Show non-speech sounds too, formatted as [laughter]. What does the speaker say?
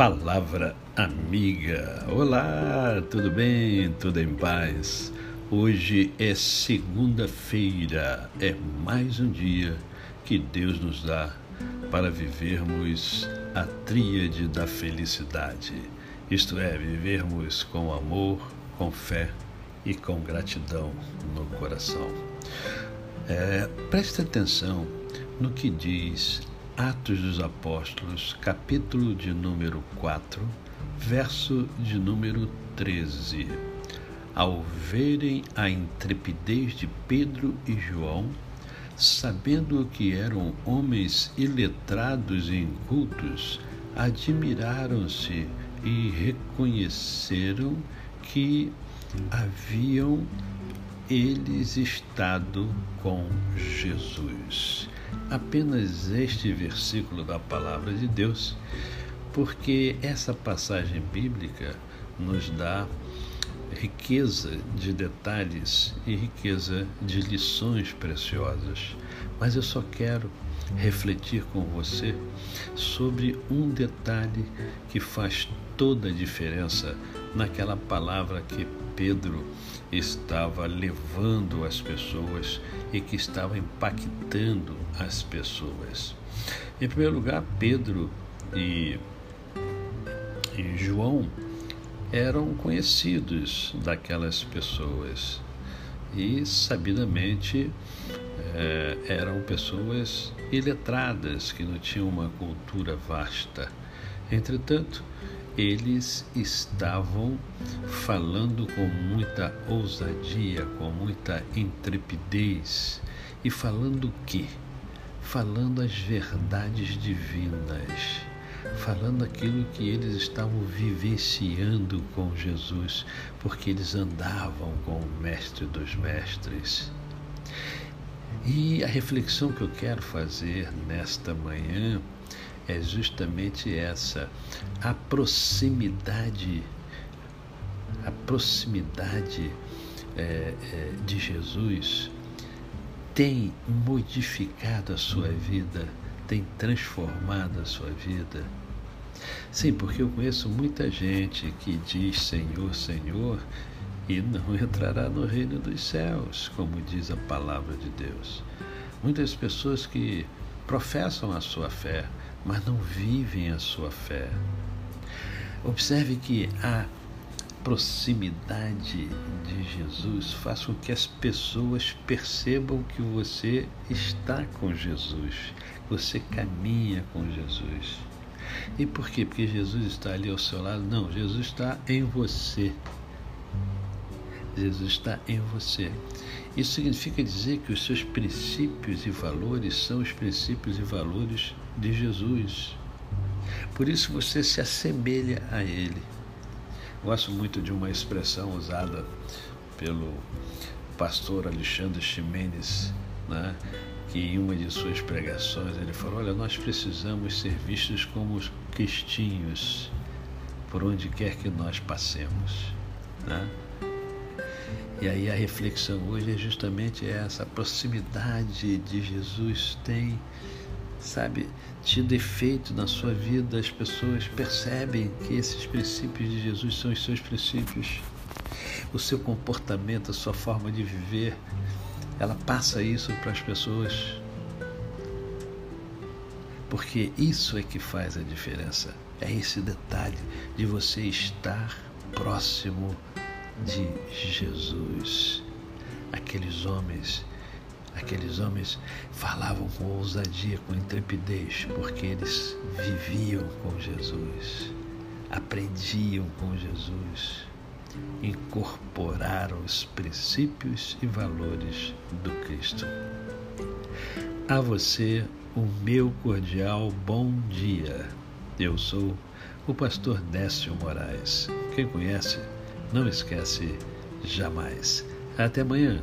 Palavra Amiga. Olá, tudo bem? Tudo em paz? Hoje é segunda-feira, é mais um dia que Deus nos dá para vivermos a tríade da felicidade, isto é, vivermos com amor, com fé e com gratidão no coração. É, preste atenção no que diz Atos dos Apóstolos, capítulo de número 4, verso de número 13. Ao verem a intrepidez de Pedro e João, sabendo que eram homens iletrados e incultos, admiraram-se e reconheceram que haviam eles estado com Jesus apenas este versículo da palavra de Deus, porque essa passagem bíblica nos dá riqueza de detalhes e riqueza de lições preciosas. Mas eu só quero refletir com você sobre um detalhe que faz toda a diferença naquela palavra que Pedro estava levando as pessoas e que estava impactando as pessoas. Em primeiro lugar, Pedro e, e João eram conhecidos daquelas pessoas e sabidamente eh, eram pessoas iletradas que não tinham uma cultura vasta. Entretanto, eles estavam falando com muita ousadia, com muita intrepidez e falando o quê? Falando as verdades divinas, falando aquilo que eles estavam vivenciando com Jesus, porque eles andavam com o Mestre dos Mestres. E a reflexão que eu quero fazer nesta manhã é justamente essa, a proximidade, a proximidade é, é, de Jesus tem modificado a sua vida, tem transformado a sua vida. Sim, porque eu conheço muita gente que diz Senhor, Senhor e não [laughs] entrará no reino dos céus, como diz a palavra de Deus. Muitas pessoas que professam a sua fé, mas não vivem a sua fé. Observe que a proximidade de Jesus faz com que as pessoas percebam que você está com Jesus, você caminha com Jesus. E por quê? Porque Jesus está ali ao seu lado? Não, Jesus está em você. Jesus está em você. Isso significa dizer que os seus princípios e valores são os princípios e valores de Jesus. Por isso você se assemelha a Ele. Gosto muito de uma expressão usada pelo pastor Alexandre Ximenes, né? que em uma de suas pregações ele falou: Olha, nós precisamos ser vistos como cristinhos por onde quer que nós passemos. Né? E aí a reflexão hoje é justamente essa: a proximidade de Jesus tem, sabe, tido efeito na sua vida. As pessoas percebem que esses princípios de Jesus são os seus princípios. O seu comportamento, a sua forma de viver, ela passa isso para as pessoas. Porque isso é que faz a diferença. É esse detalhe de você estar próximo de Jesus. Aqueles homens, aqueles homens falavam com ousadia, com intrepidez, porque eles viviam com Jesus, aprendiam com Jesus, incorporaram os princípios e valores do Cristo. A você, o meu cordial bom dia. Eu sou o pastor Décio Moraes. Quem conhece, não esquece jamais. Até amanhã.